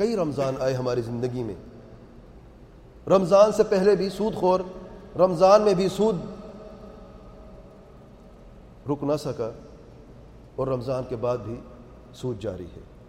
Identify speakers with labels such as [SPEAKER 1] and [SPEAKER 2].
[SPEAKER 1] کئی رمضان آئے ہماری زندگی میں۔ رمضان سے پہلے بھی سود خور، رمضان میں بھی سود۔ رک نہ سکا اور رمضان کے بعد بھی سود جاری ہے۔